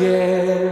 again.